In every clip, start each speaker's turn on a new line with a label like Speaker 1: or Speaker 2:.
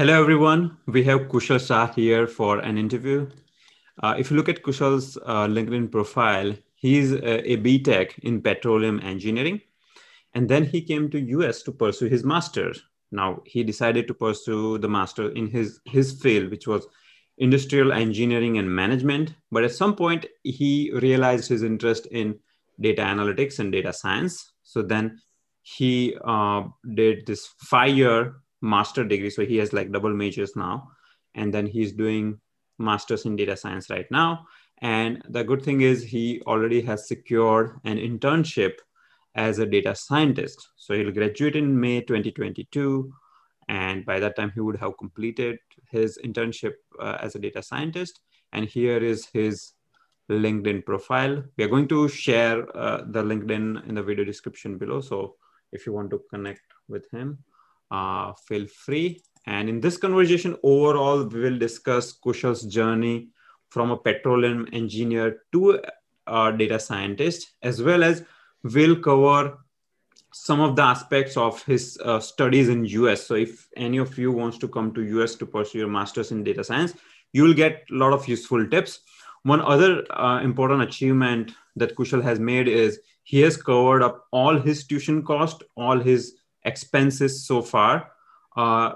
Speaker 1: Hello, everyone. We have Kushal Shah here for an interview. Uh, if you look at Kushal's uh, LinkedIn profile, he's a, a BTech in petroleum engineering. And then he came to US to pursue his master's. Now he decided to pursue the master in his, his field, which was industrial engineering and management. But at some point, he realized his interest in data analytics and data science. So then he uh, did this five year master degree. So he has like double majors now. And then he's doing masters in data science right now. And the good thing is he already has secured an internship as a data scientist. So he'll graduate in May 2022. And by that time, he would have completed his internship uh, as a data scientist. And here is his LinkedIn profile. We are going to share uh, the LinkedIn in the video description below. So if you want to connect with him, uh, feel free. And in this conversation, overall, we will discuss Kushal's journey from a petroleum engineer to a data scientist, as well as we'll cover some of the aspects of his uh, studies in US. So if any of you wants to come to US to pursue your master's in data science, you will get a lot of useful tips. One other uh, important achievement that Kushal has made is he has covered up all his tuition cost, all his expenses so far. Uh,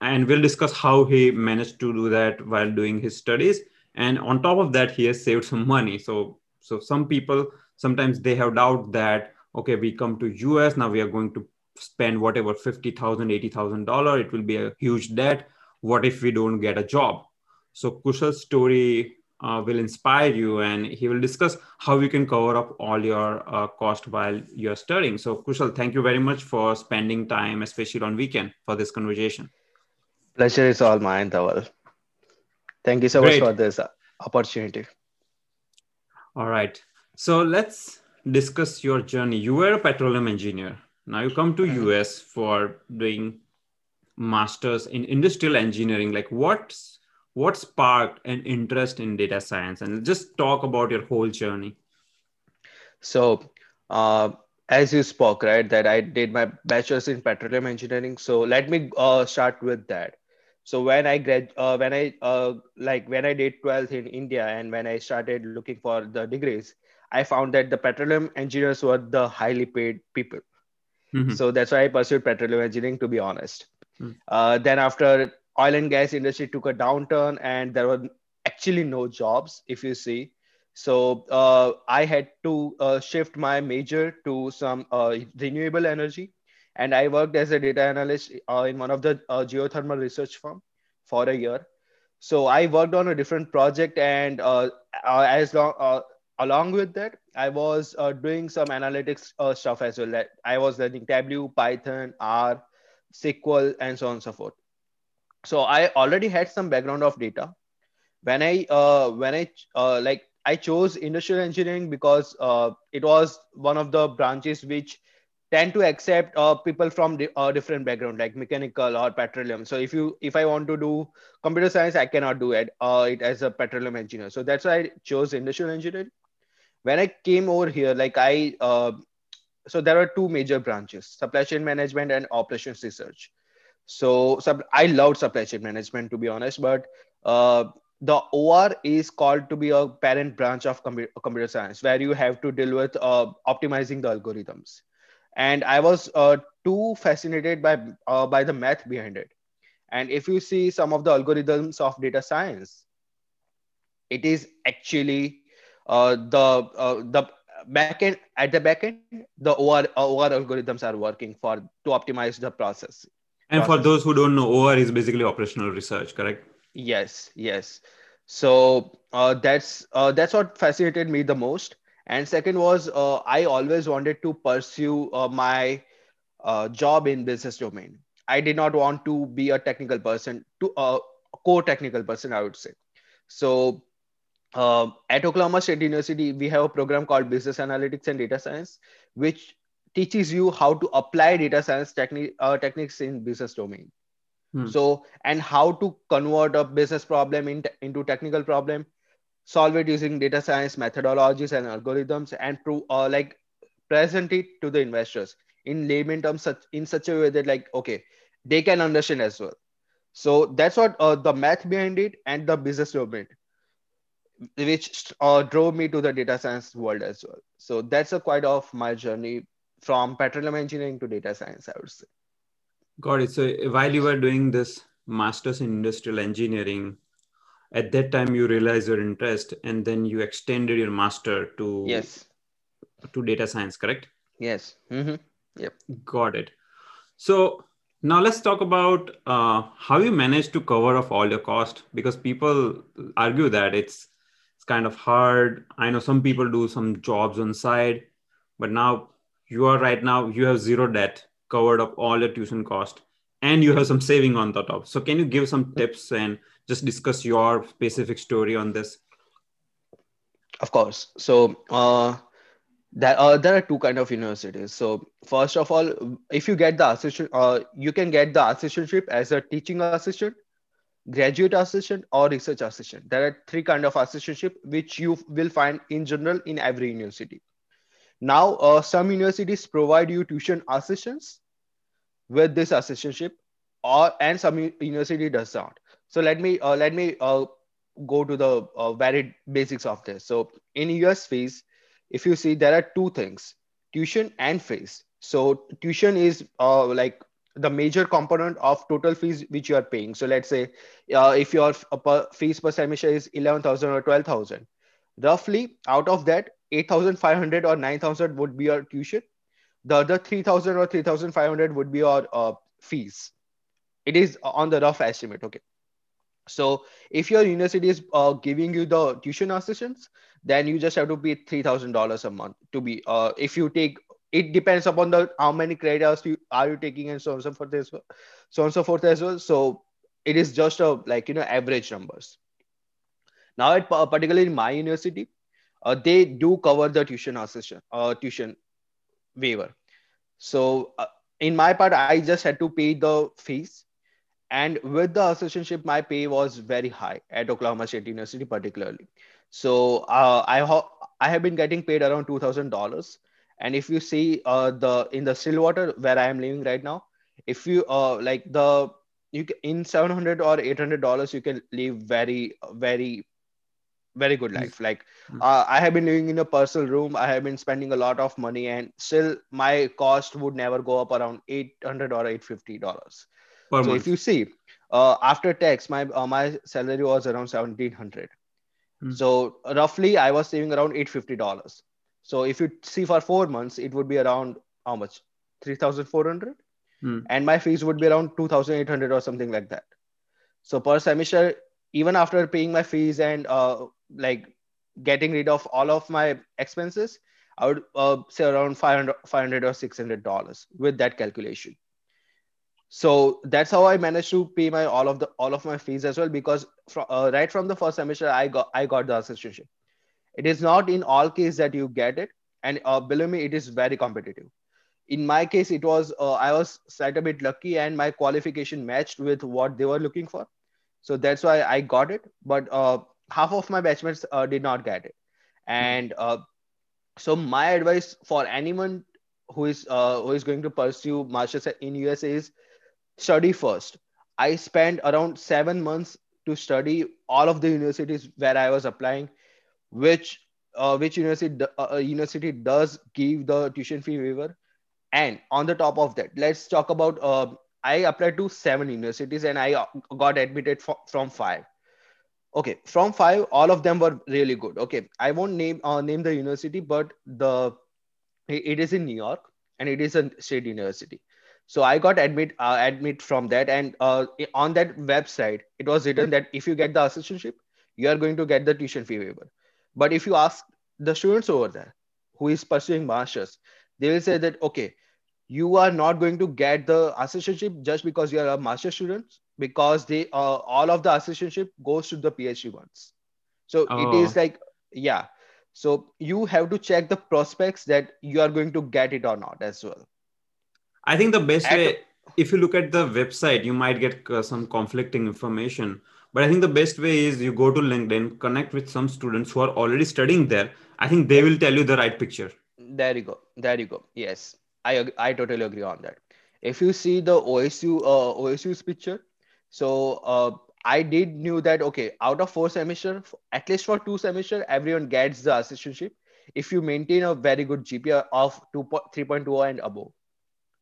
Speaker 1: and we'll discuss how he managed to do that while doing his studies. And on top of that, he has saved some money. So, so some people sometimes they have doubt that okay, we come to US now, we are going to spend whatever fifty thousand, eighty thousand dollar. It will be a huge debt. What if we don't get a job? So Kushal's story uh, will inspire you and he will discuss how you can cover up all your uh, cost while you're studying. So kushal thank you very much for spending time especially on weekend for this conversation.
Speaker 2: Pleasure is all mine Dhaval. thank you so Great. much for this opportunity.
Speaker 1: All right. So let's discuss your journey. You were a petroleum engineer. Now you come to mm-hmm. us for doing masters in industrial engineering. Like what's what sparked an interest in data science? And just talk about your whole journey.
Speaker 2: So uh, as you spoke right that i did my bachelor's in petroleum engineering. So let me uh, start with that. So when i grad uh, when i uh, like when i did 12th in india and when i started looking for the degrees i found that the petroleum engineers were the highly paid people. Mm-hmm. so that's why i pursued petroleum engineering to be honest. Mm-hmm. then after oil and gas industry took a downturn and there were actually no jobs if you see. So uh, i had to uh, shift my major to some uh, renewable energy. And i worked as a data analyst uh, in one of the uh, geothermal research firm for a year. So i worked on a different project and uh, as long along with that i was doing some analytics stuff as well. I was learning tableau python r sql and so on and so forth so i already had some background of data. When i uh, when i uh, like i chose industrial engineering because uh, it was one of the branches which tend to accept uh, people from di- uh, different background like mechanical or petroleum. So if you if i want to do computer science i cannot do it uh, it as a petroleum engineer. So that's why i chose industrial engineering. When i came over here like i uh, so there are two major branches supply chain management and operations research so sub, I loved supply chain management to be honest, but uh, the OR is called to be a parent branch of com- computer science where you have to deal with uh, optimizing the algorithms. And I was uh, too fascinated by uh, by the math behind it. And if you see some of the algorithms of data science, it is actually uh, the uh, the backend at the backend the OR, OR algorithms are working for to optimize the process
Speaker 1: and for those who don't know, OR is basically operational research, correct?
Speaker 2: Yes, yes. So uh, that's uh, that's what fascinated me the most. And second was uh, I always wanted to pursue uh, my uh, job in business domain. I did not want to be a technical person, to uh, a core technical person, I would say. So at Oklahoma State University, we have a program called Business Analytics and Data Science, which teaches you how to apply data science technique, uh, techniques in business domain. Hmm. So, and how to convert a business problem in, into technical problem, solve it using data science methodologies and algorithms, and prove, uh, like present it to the investors in layman terms, such in such a way that like okay, they can understand as well. So that's what uh, the math behind it and the business domain, which uh, drove me to the data science world as well. So that's a quite of my journey from petroleum engineering to data science, I would say.
Speaker 1: Got it. So while you were doing this master's in industrial engineering, at that time you realized your interest and then you extended your master to
Speaker 2: yes
Speaker 1: to data science, correct?
Speaker 2: Yes. Mm-hmm. Yep.
Speaker 1: Got it. So now let's talk about uh, how you manage to cover off all your cost because people argue that it's it's kind of hard. I know some people do some jobs on side, but now you are right now you have zero debt covered up all your tuition cost and you have some saving on the top. So can you give some tips and just discuss your specific story on this?
Speaker 2: Of course. So uh, there, uh, there are two kind of universities. So first of all, if you get the assistant, uh, you can get the assistantship as a teaching assistant, graduate assistant, or research assistant. There are three kind of assistantship which you will find in general in every university. Now, uh, some universities provide you tuition assistance with this assistantship, or and some university does not. So let me uh, let me uh, go to the uh, very basics of this. So in US fees, if you see there are two things tuition and fees so tuition is uh, like the major component of total fees which you are paying so let's say uh, if your uh, fees per semester is 11000 or 12000 roughly out of that 8500 or 9000 would be your tuition the other 3000 or 3500 would be your uh, fees it is on the rough estimate okay so if your university is uh, giving you the tuition assistance, then you just have to pay three thousand dollars a month to be. Uh, if you take, it depends upon the how many credits you are you taking and so on and so forth as well, so on and so forth as well. So it is just a like you know average numbers. Now, at uh, particularly in my university, uh, they do cover the tuition assistance, uh, tuition waiver. So uh, in my part, I just had to pay the fees. And with the assistantship my pay was very high at oklahoma state university particularly. So uh, i ho- i have been getting paid around $2000 and if you see uh, the in the stillwater where i am living right now if you uh, like the you can, in 700 or 800 dollars you can live very very very good life like mm-hmm. uh, i have been living in a personal room i have been spending a lot of money and still my cost would never go up around 800 or 850 dollars so month. if you see, uh, after tax, my uh, my salary was around seventeen hundred. Hmm. So roughly, I was saving around eight fifty dollars. So if you see for four months, it would be around how much? Three thousand four hundred. Hmm. And my fees would be around two thousand eight hundred or something like that. So per semester, even after paying my fees and uh, like getting rid of all of my expenses, I would uh, say around 500, 500 or 600 dollars with that calculation. So that's how i managed to pay my all of the all of my fees as well because from, uh, right from the first semester i got i got the assistantship it is not in all case that you get it. And uh, believe me it is very competitive. In my case it was uh, i was slightly a bit lucky and my qualification matched with what they were looking for. So that's why i got it. But uh, half of my batchmates uh, did not get it and uh, so my advice for anyone who is uh, who is going to pursue masters in usa is study first. I spent around seven months to study all of the universities where I was applying, which uh, which university uh, uh, university does give the tuition fee waiver. And on the top of that, let's talk about. Uh, I applied to seven universities and I got admitted from five. Okay, from five, all of them were really good. Okay, I won't name uh, name the university, but the it is in New York and it is a state university. So i got admit uh, admit from that and uh, on that website it was written that if you get the assistantship you are going to get the tuition fee waiver. But if you ask the students over there who is pursuing masters they will say that okay you are not going to get the assistantship just because you are a master student because they uh, all of the assistantship goes to the phd ones so oh. it is like yeah so you have to check the prospects that you are going to get it or not as well
Speaker 1: I think the best At way, if you look at the website, you might get uh, some conflicting information. But I think the best way is you go to LinkedIn, connect with some students who are already studying there. I think they will tell you the right picture.
Speaker 2: There you go. There you go. Yes, I I totally agree on that. If you see the OSU uh, OSU's picture, So uh, I did knew that okay, out of four semester, at least for two semester, everyone gets the assistantship if you maintain a very good GPA of 2, 3.2 and above.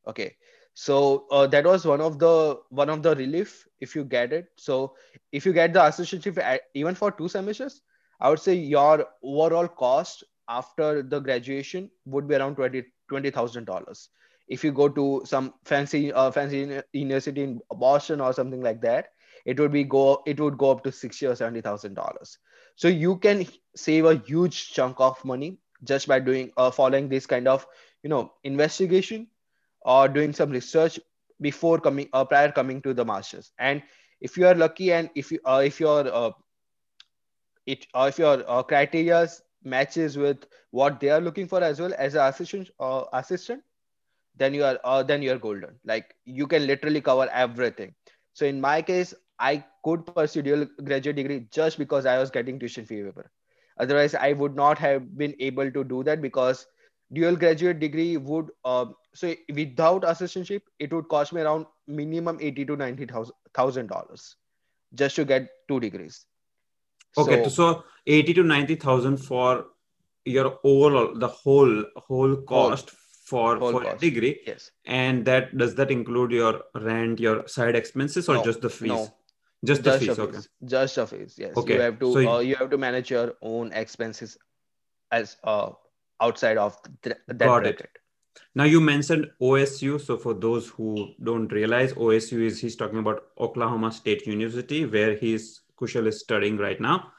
Speaker 2: Okay, so uh, that was one of the one of the relief if you get it. So if you get the assistantship even for two semesters, I would say your overall cost after the graduation would be around twenty twenty thousand dollars. If you go to some fancy uh, fancy university in Boston or something like that, it would be go it would go up to sixty or seventy thousand dollars. So you can save a huge chunk of money just by doing uh, following this kind of you know investigation or doing some research before coming uh, prior coming to the masters. And if you are lucky and if you uh, if your uh, it uh, if your uh, criteria matches with what they are looking for as well as an assistant uh, assistant then you are uh, then you are golden like you can literally cover everything so in my case I could pursue dual graduate degree just because I was getting tuition fee waiver. Otherwise, I would not have been able to do that because dual graduate degree would uh, so without assistantship it would cost me around minimum eighty to ninety thousand dollars just to get two degrees.
Speaker 1: Okay, so, so eighty to ninety thousand for your overall the whole whole cost for whole for cost. degree.
Speaker 2: Yes.
Speaker 1: And that does that include your rent, your side expenses, or no, just the fees? No, just the just fees, okay.
Speaker 2: Just a fees, yes. Okay. You have to so, uh, you have to manage your own expenses as uh, outside of th- that got bracket. It.
Speaker 1: Now you mentioned OSU. So for those who don't realize, OSU is he's talking about Oklahoma State University, where he's Kushal is studying right now.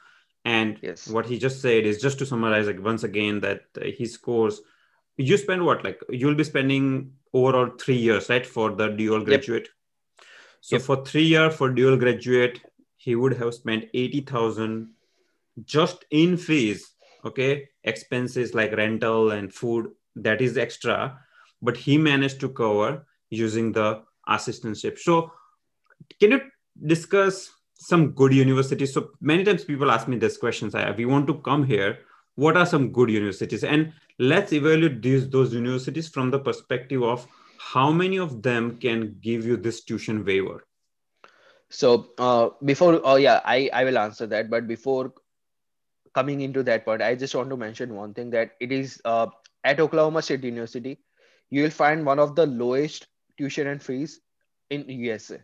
Speaker 1: And yes. what he just said is just to summarize like once again that uh, his course you spend what like you'll be spending overall three years right for the dual graduate yep. So yep. for three year for dual graduate, he would have spent 80,000 just in fees. Okay. Expenses like rental and food, that is extra, but he managed to cover using the assistantship. So can you discuss some good universities? So many times people ask me this questions. I, we want to come here. What are some good universities? And let's evaluate these those universities from the perspective of how many of them can give you this tuition waiver?
Speaker 2: So uh, before, oh yeah, I, I will answer that. But before coming into that point, I just want to mention one thing that it is uh, at Oklahoma State University, you will find one of the lowest tuition and fees in USA.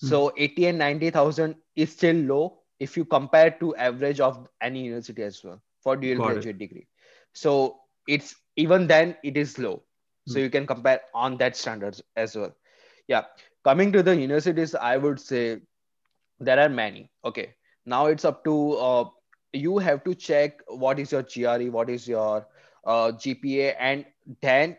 Speaker 2: Hmm. So 80 and 90,000 is still low if you compare to average of any university as well for dual Got graduate it. degree. So it's even then it is low. So you can compare on that standards as well. Yeah. Coming to the universities i would say there are many. Okay. Now it's up to uh, you have to check what is your gre what is your uh, gpa and then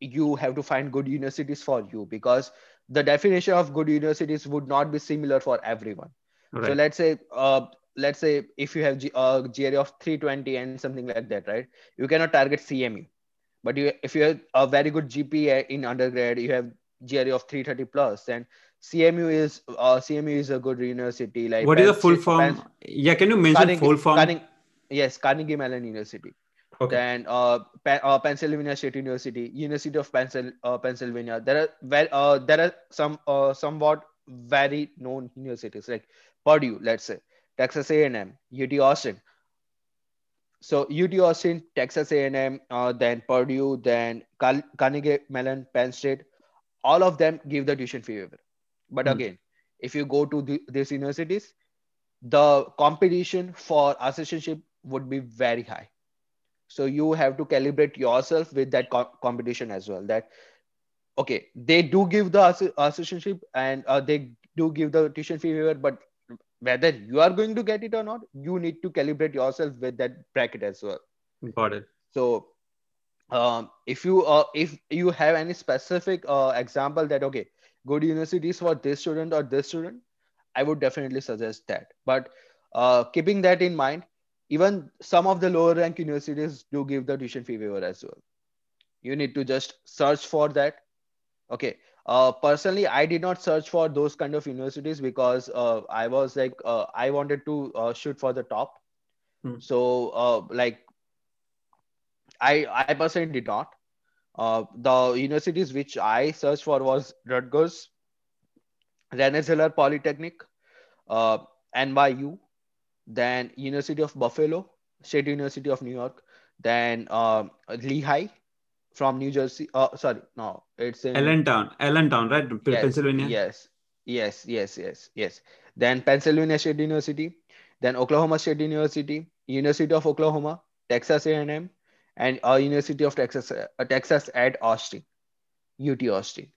Speaker 2: you have to find good universities for you because the definition of good universities would not be similar for everyone. Right. so let's say uh, let's say if you have G, uh, GRE of 320 and something like that, right? You cannot target CMU. But you, if you have a very good GPA in undergrad, you have GRE of 330 plus, then CMU is uh, CMU is a good university. Like
Speaker 1: what is the full form? Yeah, can you mention Carnegie, full form?
Speaker 2: Carnegie, yes, Carnegie Mellon University. Okay. Then uh, Pe- uh, Pennsylvania State University, University of Pencil, uh, Pennsylvania. There are very, uh, there are some uh, somewhat very known universities like Purdue, let's say, Texas A&M, UT Austin, so UT Austin, Texas A&M, uh, then Purdue, then Car- Carnegie Mellon, Penn State, all of them give the tuition fee waiver. But mm. again, if you go to the, these universities, the competition for assistantship would be very high. So you have to calibrate yourself with that co- competition as well. That okay, they do give the ass- assistantship and uh, they do give the tuition fee waiver, but whether you are going to get it or not you need to calibrate yourself with that bracket as well.
Speaker 1: Got it.
Speaker 2: So um, if you uh, if you have any specific uh, example that okay good universities for this student or this student i would definitely suggest that. But uh, keeping that in mind even some of the lower rank universities do give the tuition fee waiver as well. You need to just search for that. Okay uh, personally i did not search for those kind of universities because uh, i was like uh, i wanted to uh, shoot for the top hmm. so uh, like i i personally did not uh, the universities which i searched for was rutgers Rensselaer Polytechnic, uh, NYU, then University of Buffalo, State University of New York, then uh, Lehigh from New Jersey. Uh, sorry, no, it's in
Speaker 1: Allentown, Allentown, right?
Speaker 2: yes,
Speaker 1: Pennsylvania.
Speaker 2: Yes, yes, yes, yes, yes. Then Pennsylvania State University, then Oklahoma State University, University of Oklahoma, Texas A&M, and uh, University of Texas, uh, Texas at Austin, UT Austin.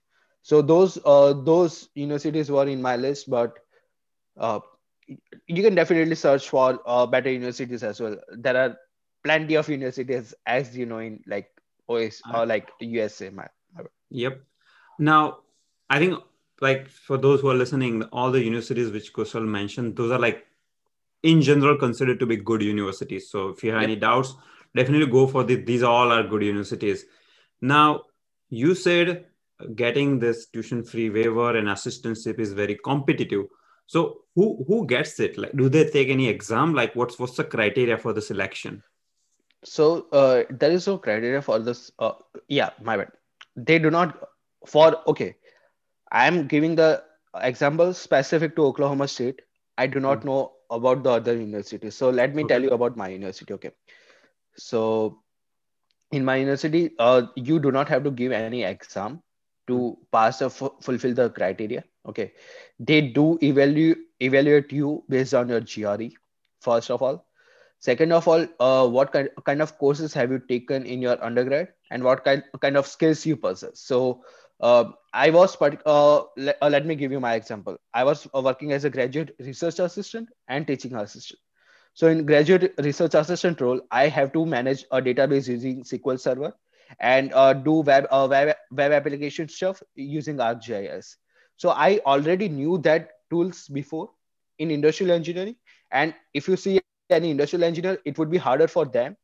Speaker 2: So those uh, those universities were in my list, but uh, you can definitely search for uh, better universities as well. There are plenty of universities, as you know, in like OS uh, or like USA. My, my
Speaker 1: Yep. Now, I think like for those who are listening, all the universities which Kushal mentioned, those are like in general considered to be good universities. So if you have
Speaker 2: Yep.
Speaker 1: any doubts, definitely go for the, these all are good universities. Now, you said getting this tuition free waiver and assistantship is very competitive. So who who gets it? Like, do they take any exam? Like, what's what's the criteria for the selection?
Speaker 2: So uh, there is no criteria for this. Uh, yeah, my bad. They do not for okay. I am giving the example specific to Oklahoma State. I do not know about the other universities. So let me
Speaker 1: Okay.
Speaker 2: tell you about my university. Okay. So in my university, uh, you do not have to give any exam to pass or fu- fulfill the criteria. Okay. They do evaluate evaluate you based on your GRE, first of all. Second of all, uh, what kind, kind of courses have you taken in your undergrad and what kind, kind of skills you possess? So uh, I was, part- uh, let, uh, let me give you my example. I was uh, working as a graduate research assistant and teaching assistant. So in graduate research assistant role, I have to manage a database using SQL Server and uh, do web, uh, web web application stuff using ArcGIS. So I already knew that tools before in industrial engineering. And if you see any industrial engineer, it would be harder for them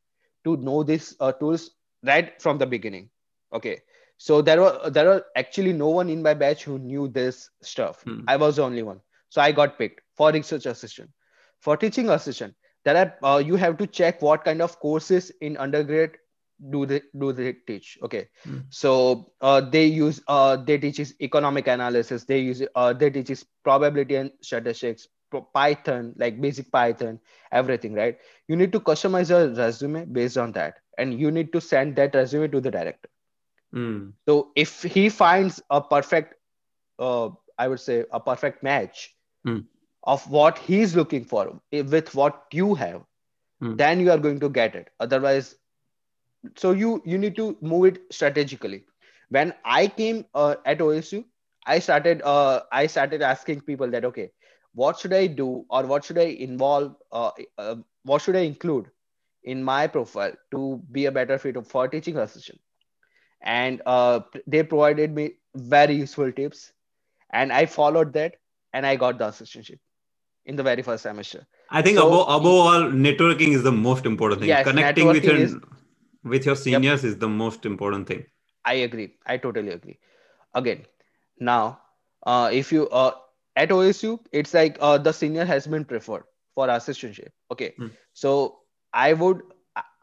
Speaker 2: to know these uh, tools right from the beginning. Okay. So there were there were actually no one in my batch who knew this stuff.
Speaker 1: Hmm.
Speaker 2: I was the only one. So I got picked for research assistant. For teaching assistant, there are uh, you have to check what kind of courses in undergrad do they do they teach. Okay.
Speaker 1: Hmm.
Speaker 2: So uh, they use uh, they teaches economic analysis. They use uh, they teaches probability and statistics, Python like basic Python, everything. Right. You need to customize your resume based on that, and you need to send that resume to the director.
Speaker 1: Hmm.
Speaker 2: So if he finds a perfect, uh, I would say a perfect match
Speaker 1: Hmm.
Speaker 2: of what he's looking for eh, with what you have,
Speaker 1: Hmm.
Speaker 2: then you are going to get it. Otherwise, so you you need to move it strategically. When I came uh, at OSU, I started uh, I started asking people that okay, what should I do or what should I involve? Uh, uh, what should I include in my profile to be a better fit for teaching assistant? and uh, they provided me very useful tips and i followed that and i got the assistantship in the very first semester
Speaker 1: I think
Speaker 2: So-
Speaker 1: above above all, networking is the most important thing.
Speaker 2: Yes,
Speaker 1: Connecting with your
Speaker 2: is-
Speaker 1: with your seniors is the most important thing.
Speaker 2: i agree i totally agree again now uh, if you uh, at osu it's like uh, the senior has been preferred for assistantship okay
Speaker 1: Hmm.
Speaker 2: so i would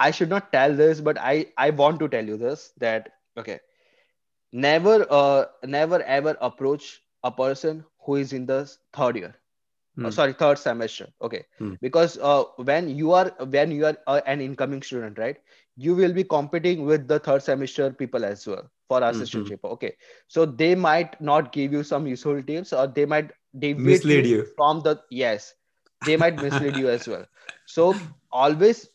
Speaker 2: I- should not tell this but i i want to tell you this that okay never uh never ever approach a person who is in the third year
Speaker 1: Hmm.
Speaker 2: uh, sorry third semester okay
Speaker 1: Hmm.
Speaker 2: because uh, when you are when you are uh, an incoming student right you will be competing with the third semester people as well for assistantship okay. So they might not give you some useful tips or they might
Speaker 1: Mislead you.
Speaker 2: from the yes they might mislead you as well. So always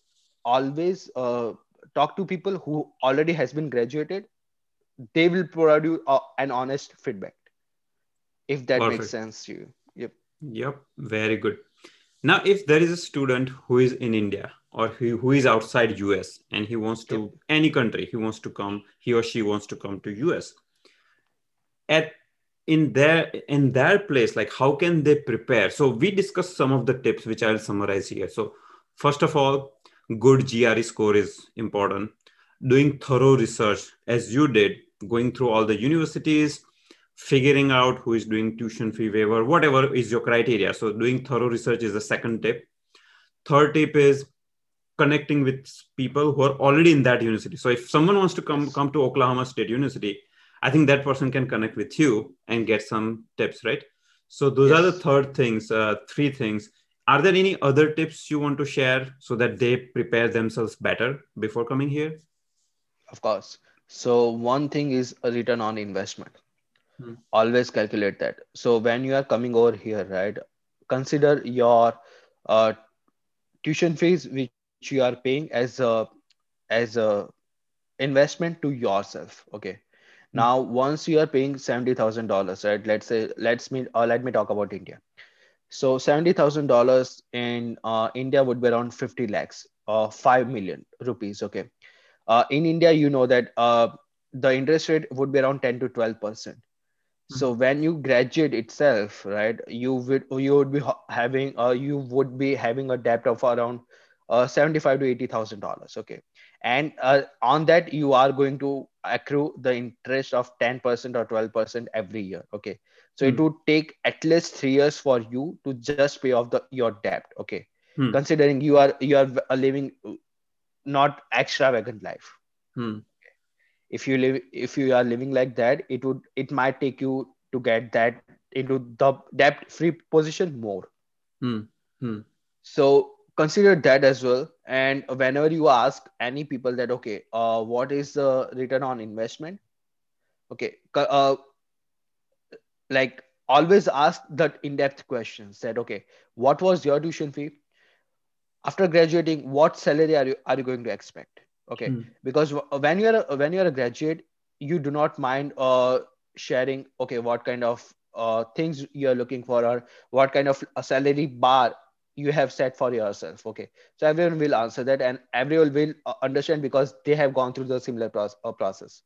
Speaker 2: always uh, talk to people who already has been graduated. They will provide you uh, an honest feedback if that
Speaker 1: Perfect.
Speaker 2: makes sense to you. Yep.
Speaker 1: Yep, very good. Now, if there is a student who is in India or who, who is outside US and he wants to any country, he wants to come, he or she wants to come to US. At in their in their place, like how can they prepare? So we discussed some of the tips which I'll summarize here. So first of all, good GRE score is important. Doing thorough research as you did, going through all the universities, figuring out who is doing tuition fee waiver, whatever is your criteria. So doing thorough research is the second tip. Third tip is connecting with people who are already in that university. So if someone wants to come come to Oklahoma State University, I think that person can connect with you and get some tips, right? So those yes. are the third things, uh, three things. Are there any other tips you want to share so that they prepare themselves better before coming here?
Speaker 2: Of course. So one thing is a return on investment. Hmm. Always calculate that. So when you are coming over here, right, consider your uh, tuition fees which you are paying as a as a investment to yourself. Okay. Hmm. Now, once you are paying seventy thousand dollars, right? Let's say, let's me, uh, let me talk about India. So seventy thousand dollars in uh, India would be around fifty lakhs, or uh, five million rupees. Okay, uh, in India, you know that uh, the interest rate would be around ten to twelve percent. So hmm. when you graduate itself, right, you would you would be having uh, you would be having a debt of around uh, seventy-five to eighty thousand dollars. Okay, and uh, on that you are going to accrue the interest of 10% or 12% every year okay so mm. it hmm. would take at least three years for you to just pay off the your debt okay mm. considering you are you are living not extravagant life
Speaker 1: mm.
Speaker 2: if you live if you are living like that it would it might take you to get that into the debt free position more
Speaker 1: hmm.
Speaker 2: so consider that as well. And whenever you ask any people that okay uh, what is the return on investment? Okay uh, like always ask that in-depth questions. That okay what was your tuition fee? After graduating what salary are you are you going to expect? Okay hmm. because when you're a, when you're a graduate you do not mind uh, sharing okay what kind of uh, things you're looking for or what kind of a salary bar you have set for yourself okay? So everyone will answer that and everyone will uh, understand because they have gone through the similar uh, process.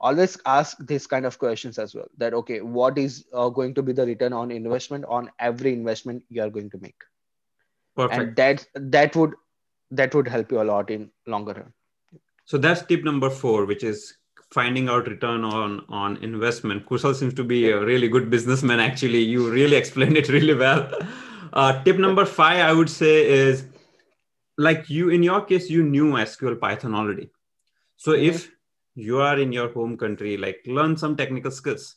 Speaker 2: Always ask this kind of questions as well that okay what is uh, going to be the return on investment on every investment you are going to make?
Speaker 1: Perfect.
Speaker 2: and that that would that would help you a lot in longer run.
Speaker 1: So that's tip number four which is finding out return on on investment. Kushal seems to be a really good businessman actually. You really explained it really well uh, tip number five, I would say, is like you in your case, you knew SQL Python already. So mm-hmm. if you are in your home country, like learn some technical skills.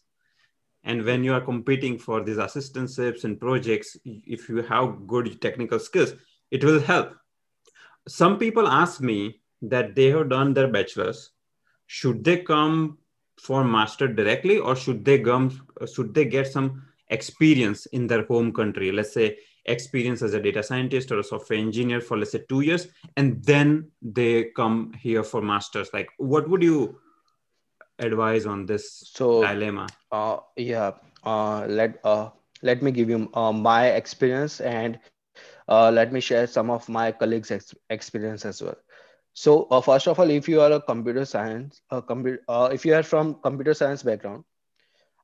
Speaker 1: And when you are competing for these assistantships and projects, if you have good technical skills, it will help. Some people ask me that they have done their bachelor's. Should they come for master directly, or should they come? Should they get some experience in their home country. Let's say experience as a data scientist or a software engineer for let's say two years and then they come here for masters. Like what would you advise on this
Speaker 2: so
Speaker 1: dilemma?
Speaker 2: uh, yeah uh, let uh, let me give you uh, my experience and uh, let me share some of my colleagues ex- experience as well. So uh, first of all if you are a computer science uh, computer uh, if you are from computer science background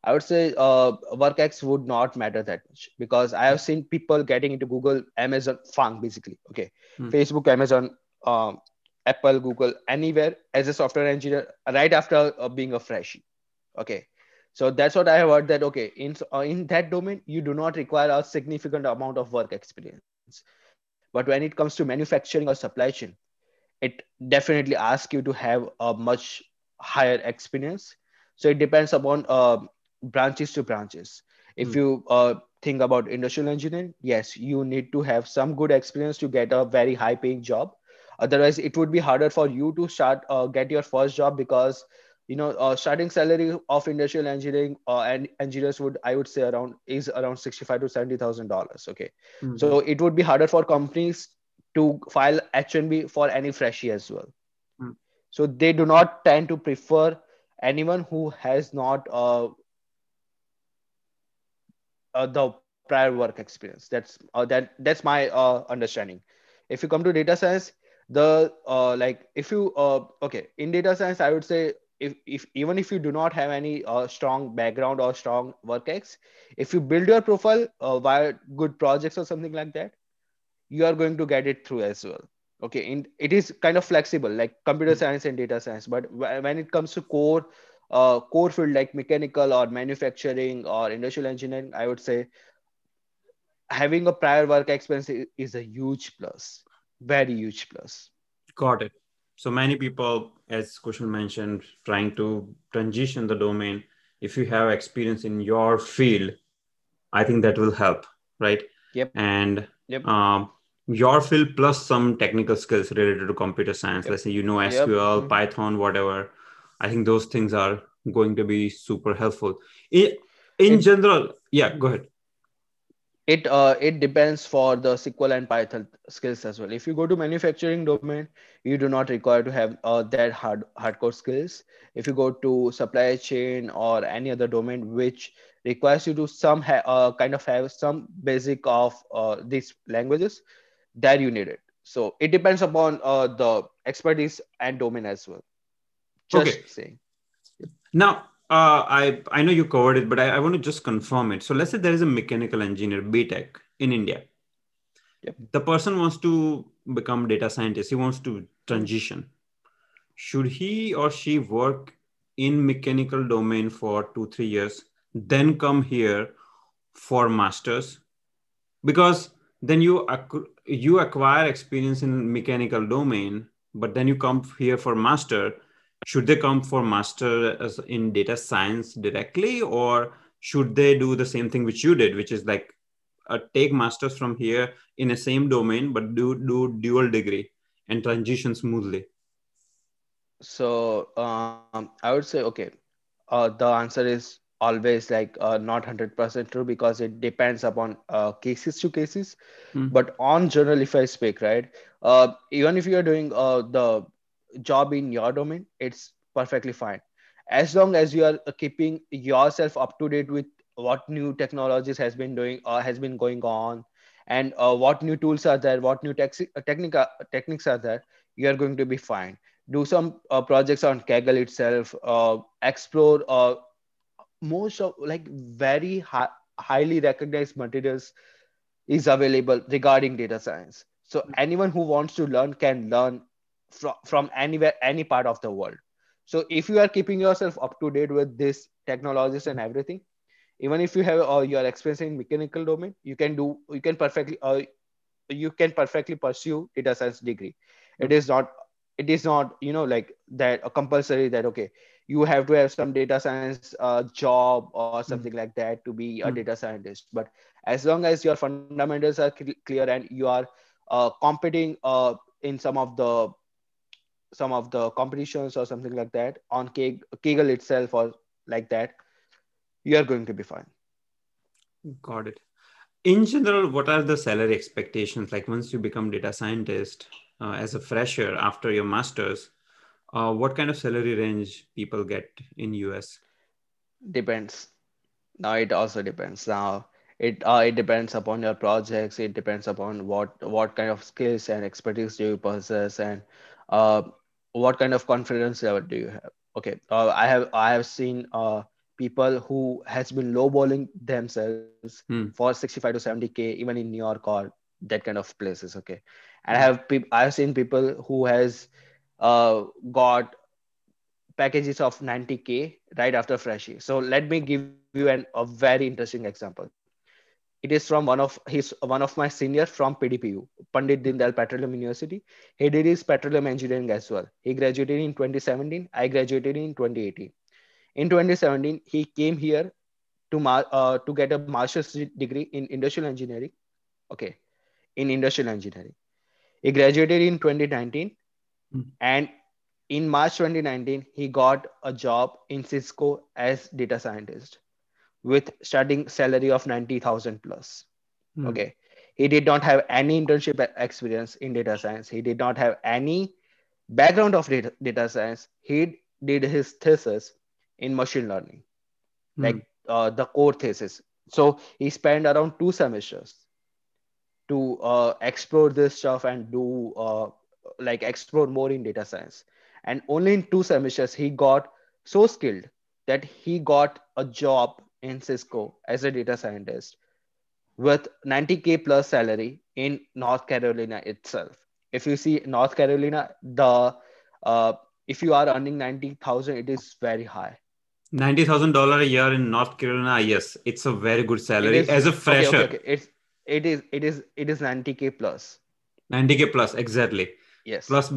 Speaker 2: I would say uh, WorkX would not matter that much because I have seen people getting into Google, Amazon, FAANG basically. Okay, hmm. Facebook, Amazon, um, Apple, Google, anywhere as a software engineer right after uh, being a freshie. Okay, so that's what I have heard that okay in uh, in that domain you do not require a significant amount of work experience, but when it comes to manufacturing or supply chain, it definitely asks you to have a much higher experience. So it depends upon uh, branches to branches if mm. you uh, think about industrial engineering yes you need to have some good experience to get a very high paying job otherwise it would be harder for you to start uh, get your first job because you know uh, starting salary of industrial engineering uh, and engineers would i would say around is around 65 to 70 thousand dollars okay mm-hmm. so it would be harder for companies to file h1b for any freshie as well mm. so they do not tend to prefer anyone who has not uh, the prior work experience. That's uh, that that's my uh, understanding. If you come to data science, the uh, like if you uh, okay in data science, I would say if, if even if you do not have any uh, strong background or strong work ex, if you build your profile uh, via good projects or something like that, you are going to get it through as well. Okay, in, it is kind of flexible like computer science and data science, but when it comes to core uh, core field like mechanical or manufacturing or industrial engineering, I would say having a prior work experience is a huge plus, very huge plus.
Speaker 1: Got it. So many people, as Kushal mentioned, trying to transition the domain. If you have experience in your field, I think that will help, right?
Speaker 2: Yep.
Speaker 1: And
Speaker 2: Yep.
Speaker 1: um, your field plus some technical skills related to computer science.
Speaker 2: Yep.
Speaker 1: Let's say you know SQL,
Speaker 2: Mhm.
Speaker 1: Python, whatever. I think those things are going to be super helpful. In, in
Speaker 2: It-
Speaker 1: general, yeah, go ahead.
Speaker 2: it uh, it depends for the SQL and Python skills as well. If you go to manufacturing domain, you do not require to have uh, that hard hardcore skills. If you go to supply chain or any other domain which requires you to some ha- uh, kind of have some basic of uh, these languages, there you need it. So it depends upon uh, the expertise and domain as well. Just
Speaker 1: Okay.
Speaker 2: saying.
Speaker 1: Now, uh, I I know you covered it, but I, I want to just confirm it. So let's say there is a mechanical engineer, BTech, in India.
Speaker 2: Yep.
Speaker 1: The person wants to become data scientist. He wants to transition. Should he or she work in mechanical domain for two three years, then come here for masters? Because then you acqu- you acquire experience in mechanical domain, but then you come here for master should they come for master as in data science directly or should they do the same thing which you did which is like uh, take masters from here in the same domain but do do dual degree and transition smoothly
Speaker 2: So um, I would say, okay, uh, the answer is always like uh, not 100% true because it depends upon uh, cases to cases.
Speaker 1: Hmm.
Speaker 2: But on general, if I speak, right, uh, even if you are doing uh, the job in your domain, it's perfectly fine. As long as you are uh, keeping yourself up to date with what new technologies has been doing or has been going on and uh, what new tools are there, what new texi- uh, technica, techniques are there, you are going to be fine do some uh, projects on Kaggle itself, uh, explore uh, most of like very hi- highly recognized materials is available regarding data science. So anyone who wants to learn can learn from, from anywhere, any part of the world. So if you are keeping yourself up to date with this technologies and everything, even if you have uh, your experience in mechanical domain, you can do, you can perfectly, uh, you can perfectly pursue data science degree. It is not it is not you know like that a compulsory that okay you have to have some data science uh, job or something like that to be a
Speaker 1: Mm.
Speaker 2: data scientist but as long as your fundamentals are cl- clear and you are uh, competing uh, in some of the some of the competitions or something like that on Keg- Kaggle itself or like that you are going to be fine.
Speaker 1: Got it. In general what are the salary expectations? Like once you become data scientist uh, as a fresher after your masters uh, what kind of salary range people get in us
Speaker 2: depends. Now it also depends. Now it uh, it depends upon your projects. It depends upon what what kind of skills and expertise do you possess and uh, what kind of confidence level do you have okay uh, i have i have seen uh, people who has been lowballing themselves
Speaker 1: Hmm.
Speaker 2: for 65 to 70k even in new york or that kind of places okay and i
Speaker 1: Hmm.
Speaker 2: have peop- i've seen people who has uh, got packages of 90k right after freshie so let me give you an, a very interesting example it is from one of his one of my senior from pdpu pandit Deendayal petroleum university. He did his petroleum engineering as well. He graduated in 2017 i graduated in 2018 in 2017 he came here to uh, to get a master's degree in industrial engineering. Okay in industrial engineering. He graduated in 2019
Speaker 1: Hmm.
Speaker 2: and in March 2019, he got a job in Cisco as data scientist with starting salary of 90,000 plus.
Speaker 1: Hmm.
Speaker 2: Okay. He did not have any internship experience in data science. He did not have any background of data, data science. He did his thesis in machine learning,
Speaker 1: Hmm.
Speaker 2: like uh, the core thesis. So he spent around two semesters to uh, explore this stuff and do uh, like explore more in data science and only in two semesters he got so skilled that he got a job in cisco as a data scientist with 90k plus salary in north carolina itself if you see north carolina the uh, if you are earning 90000 it is very high
Speaker 1: Ninety thousand dollar a year in North Carolina. Yes, it's a very good salary
Speaker 2: is
Speaker 1: as a
Speaker 2: okay
Speaker 1: fresher.
Speaker 2: okay okay it's it is it is it is 90k plus
Speaker 1: Ninety k plus exactly
Speaker 2: yes
Speaker 1: plus
Speaker 2: okay.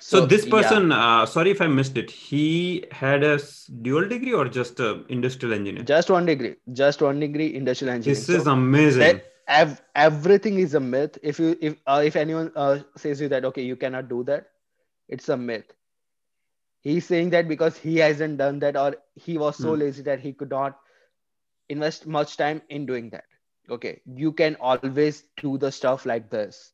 Speaker 1: So, so this person, yeah. uh, sorry if I missed it. He had a dual degree or just a industrial engineer?
Speaker 2: Just one degree. Just one degree industrial engineering.
Speaker 1: This is so amazing.
Speaker 2: Ev- everything is a myth. If you if uh, if anyone uh, says you that okay you cannot do that, it's a myth. He's saying that because he hasn't done that or he was so hmm. lazy that he could not invest much time in doing that. Okay, you can always do the stuff like this.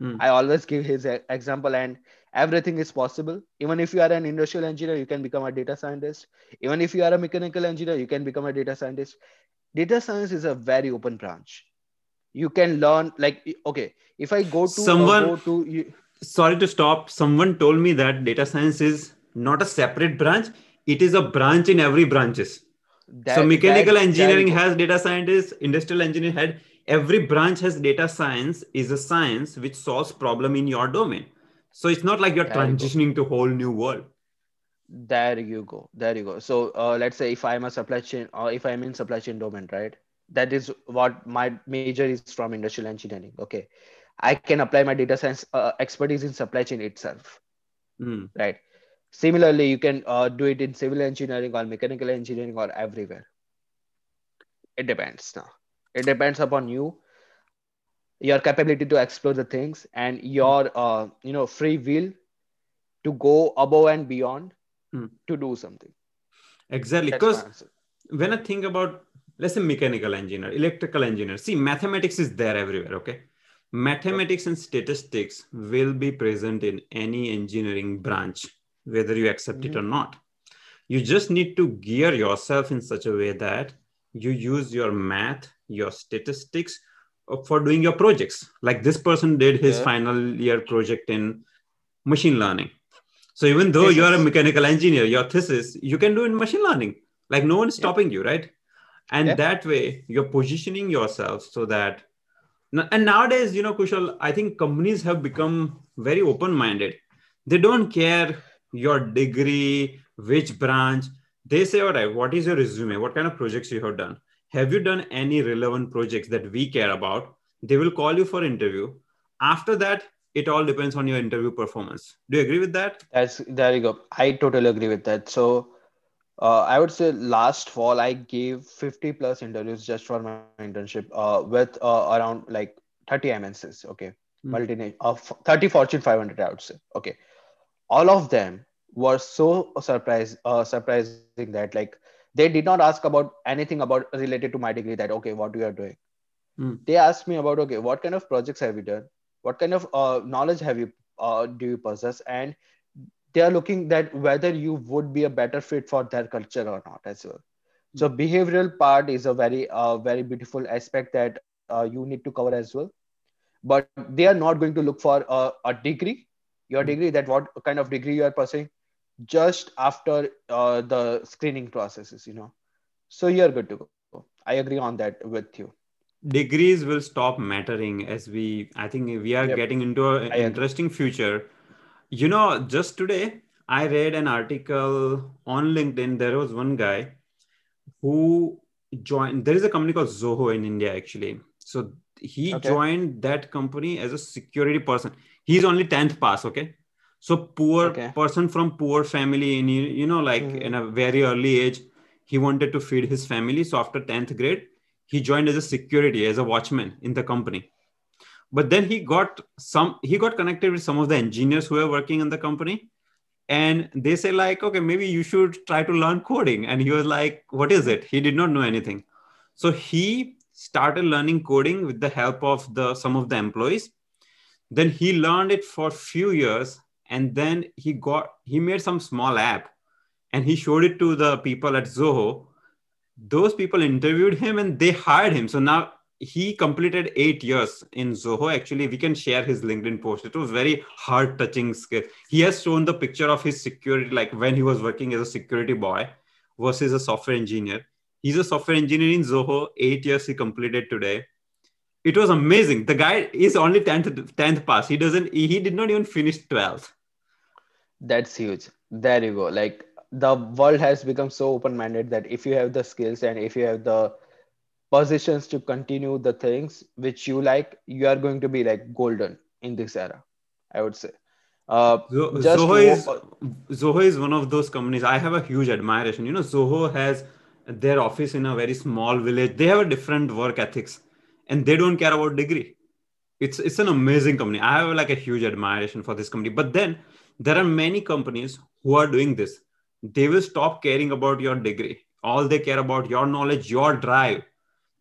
Speaker 2: Hmm. I always give his example and everything is possible. Even if you are an industrial engineer you can become a data scientist. Even if you are a mechanical engineer you can become a data scientist. Data science is a very open branch. You can learn like okay if i go to
Speaker 1: someone
Speaker 2: go
Speaker 1: to you, sorry to stop. Someone told me that data science is not a separate branch. It is a branch in every branches. That, so mechanical that, engineering that, has data scientists industrial engineering had every branch has data science is a science which solves problem in your domain so it's not like you're there transitioning you to a whole new world.
Speaker 2: There you go. There you go. So uh, let's say if I'm a supply chain or if I'm in supply chain domain, right? That is what my major is from industrial engineering. Okay. I can apply my data science uh, expertise in supply chain itself.
Speaker 1: Mm.
Speaker 2: Right. Similarly, you can uh, do it in civil engineering or mechanical engineering or everywhere. It depends now. It depends upon you your capability to explore the things and your uh, you know free will to go above and beyond
Speaker 1: hmm.
Speaker 2: to do something
Speaker 1: exactly because when i think about let's say mechanical engineer electrical engineer see mathematics is there everywhere okay mathematics and statistics will be present in any engineering branch whether you accept mm-hmm. it or not you just need to gear yourself in such a way that you use your math your statistics Uh, for doing your projects. Like this person did his yeah. final year project in machine learning. So even though you are a mechanical engineer your thesis you can do in machine learning. Like no one's stopping yeah. you right? And yeah. that way you're positioning yourself so that and nowadays you know kushal i think companies have become very open minded they don't care your degree which branch. They say all right what is your resume? What kind of projects you have done have you done any relevant projects that we care about? They will call you for interview. After that it all depends on your interview performance. Do you agree with that?
Speaker 2: That's there you go. I totally agree with that. So uh, i would say last fall i gave 50 plus interviews just for my internship uh, with uh, around like 30 mncs okay? Mm. multinational uh, 30 fortune 500 i would say okay? All of them were so surprised uh, surprising that like they did not ask about anything about related to my degree that okay what you are doing
Speaker 1: mm.
Speaker 2: they asked me about okay what kind of projects have you done what kind of uh, knowledge have you uh, do you possess and they are looking that whether you would be a better fit for their culture or not as well mm. so behavioral part is a very uh, very beautiful aspect that uh, you need to cover as well but they are not going to look for a, a degree your mm. degree that what kind of degree you are pursuing just after uh, the screening processes you know. So you're good to go. I agree on that with you.
Speaker 1: Degrees will stop mattering as we i think we are yep. getting into an interesting future. You know just today i read an article on linkedin. There was one guy who joined there is a company called zoho in india actually. So he okay. joined that company as a security person. He's only 10th pass okay so poor okay. person from poor family in you know like mm-hmm. in a very early age he wanted to feed his family. So after 10th grade he joined as a security as a watchman in the company. But then he got some he got connected with some of the engineers who were working in the company. And they say like okay maybe you should try to learn coding. And he was like what is it? He did not know anything. So he started learning coding with the help of the some of the employees. Then he learned it for few years and then he got he made some small app and he showed it to the people at zoho. Those people interviewed him and they hired him. So now he completed eight years in zoho. Actually we can share his linkedin post. It was very heart touching he has shown the picture of his security like when he was working as a security boy versus a software engineer. He's a software engineer in zoho. Eight years he completed today. It was amazing. The guy is only 10th 10th pass. He doesn't he did not even finish 12th
Speaker 2: that's huge there you go like the world has become so open-minded that if you have the skills and if you have the positions to continue the things which you like you are going to be like golden in this era i would say uh,
Speaker 1: Zoho is Zoho is one of those companies. I have a huge admiration. You know, Zoho has their office in a very small village. They have a different work ethics, and they don't care about degree. It's it's an amazing company. I have like a huge admiration for this company. But then there are many companies who are doing this. They will stop caring about your degree. All they care about your knowledge, your drive.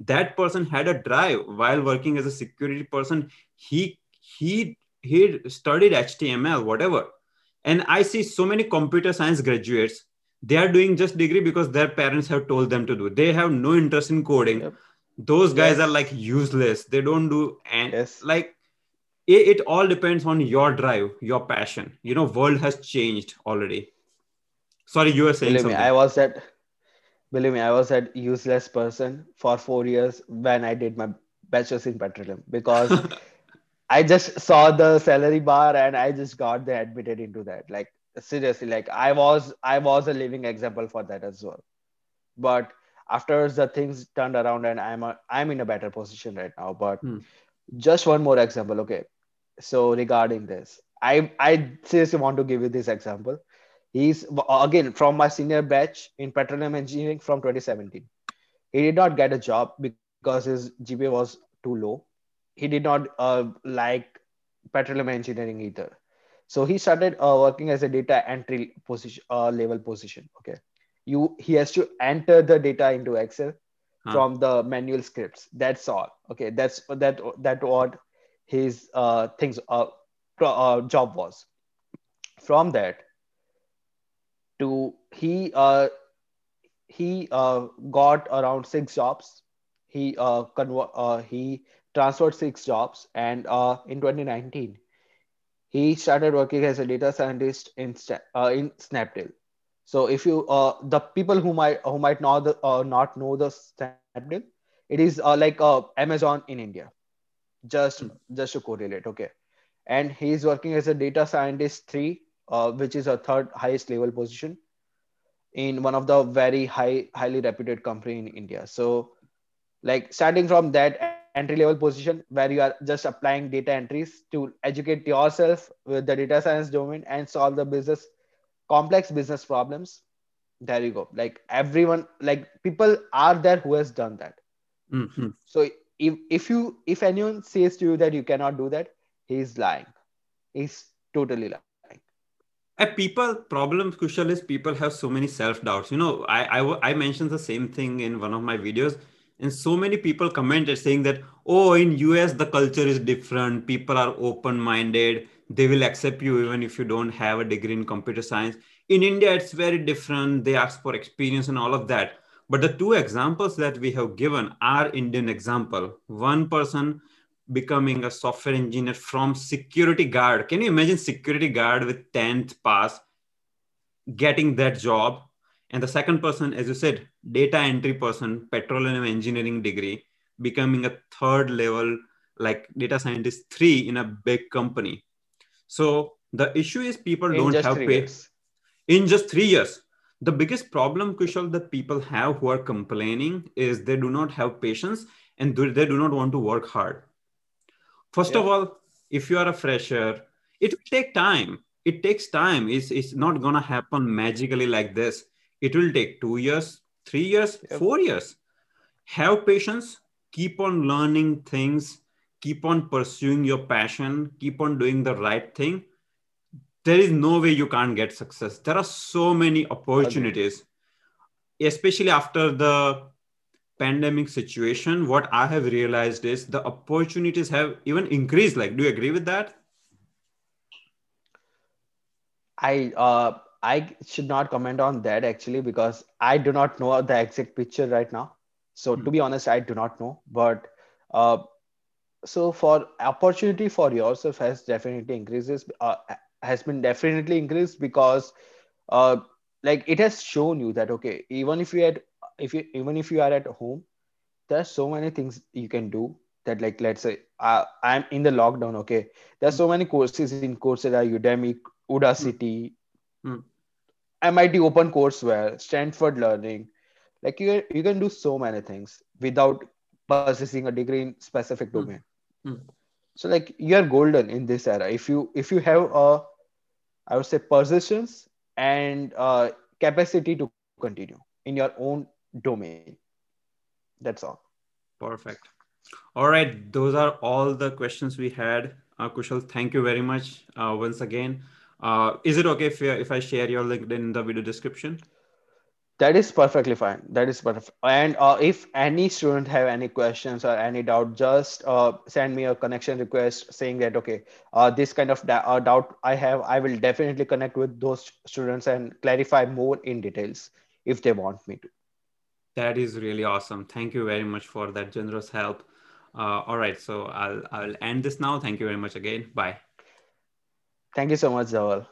Speaker 1: That person had a drive while working as a security person. He he he studied html whatever and i see so many computer science graduates they are doing just degree because their parents have told them to do they have no interest in coding
Speaker 2: Yep.
Speaker 1: those guys are like useless they don't do and
Speaker 2: Yes.
Speaker 1: like it, it all depends on your drive your passion you know world has changed already sorry you were saying
Speaker 2: Believe me, I was that. Believe me, I was that useless person for four years when I did my bachelor's in petroleum because I just saw the salary bar and I just got the admitted into that. Like seriously, like I was I was a living example for that as well. But after the things turned around and I'm a, I'm in a better position right now. But
Speaker 1: Hmm.
Speaker 2: just one more example, okay? So regarding this, I I seriously want to give you this example. He's again from my senior batch in petroleum engineering from 2017. He did not get a job because his GPA was too low. He did not uh, like petroleum engineering either. So he started uh, working as a data entry position uh, level position. Okay, you he has to enter the data into Excel
Speaker 1: Huh.
Speaker 2: from the manual scripts. That's all. Okay, that's that that what his uh, things uh, uh, job was. From that to he uh, he uh, got around six jobs. He uh, conver- uh, he transferred six jobs, and uh, in 2019 he started working as a data scientist in uh, in Snapdeal. So if you uh, the people who might who might not uh, not know the Snapdeal, it is uh, like uh, Amazon in India. Just just to correlate, okay. And he's working as a data scientist three, uh, which is a third highest level position in one of the very high highly reputed company in India. So like starting from that entry level position where you are just applying data entries to educate yourself with the data science domain and solve the business complex business problems there you go like everyone like people are there who has done that
Speaker 1: Mhm.
Speaker 2: so if, if you if anyone says to you that you cannot do that he's lying he's totally lying
Speaker 1: Uh, people problem Kushal is people have so many self doubts. You know, I, I i mentioned the same thing in one of my videos, and so many people commented saying that oh, in US the culture is different. People are open minded. They will accept you even if you don't have a degree in computer science. In India, it's very different. They ask for experience and all of that. But the two examples that we have given are Indian example. One person becoming a software engineer from security guard. Can you imagine security guard with 10th pass getting that job? And the second person, as you said, data entry person, petroleum engineering degree, becoming a third level like data scientist three in a big company. So the issue is people
Speaker 2: in
Speaker 1: don't have pay
Speaker 2: years
Speaker 1: in just three years. The biggest problem, Kushal, that people have who are complaining is they do not have patience and do- they do not want to work hard. First of all, if you are a fresher, it will take time. It takes time. It's, it's not going to happen magically like this. It will take two years, three years,
Speaker 2: Yep.
Speaker 1: four years. Have patience, keep on learning things, keep on pursuing your passion, keep on doing the right thing. There is no way you can't get success. There are so many opportunities, especially after the pandemic situation what i have realized is the opportunities have even increased like do you agree with that
Speaker 2: I uh I should not comment on that actually because I do not know the exact picture right now. So to be honest, I do not know. But uh, so for opportunity for yourself has definitely increases. Uh, has been definitely increased because uh, like it has shown you that okay, even if you had if you even if you are at home, there's so many things you can do that like let's say uh, I'm in the lockdown. Okay, there's so many courses in Coursera, Udemy, Udacity,
Speaker 1: Hmm.
Speaker 2: MIT Open Courseware, Stanford Learning. Like you, you can do so many things without possessing a degree in specific
Speaker 1: Hmm.
Speaker 2: domain.
Speaker 1: Hmm.
Speaker 2: So like you're golden in this era. If you if you have a I would say persistence and uh, capacity to continue in your own domain. That's all.
Speaker 1: Perfect. All right, those are all the questions we had. Uh, Kushal, thank you very much uh, once again. Uh, is it okay if, if I share your LinkedIn in the video description?
Speaker 2: That is perfectly fine. That is perfect. And uh, if any student have any questions or any doubt, just uh, send me a connection request saying that okay, uh, this kind of da- uh, doubt I have, I will definitely connect with those students and clarify more in details if they want me to.
Speaker 1: That is really awesome. Thank you very much for that generous help. Uh, all right, so I'll I'll end this now. Thank you very much again. Bye.
Speaker 2: Thank you so much, Dhaval.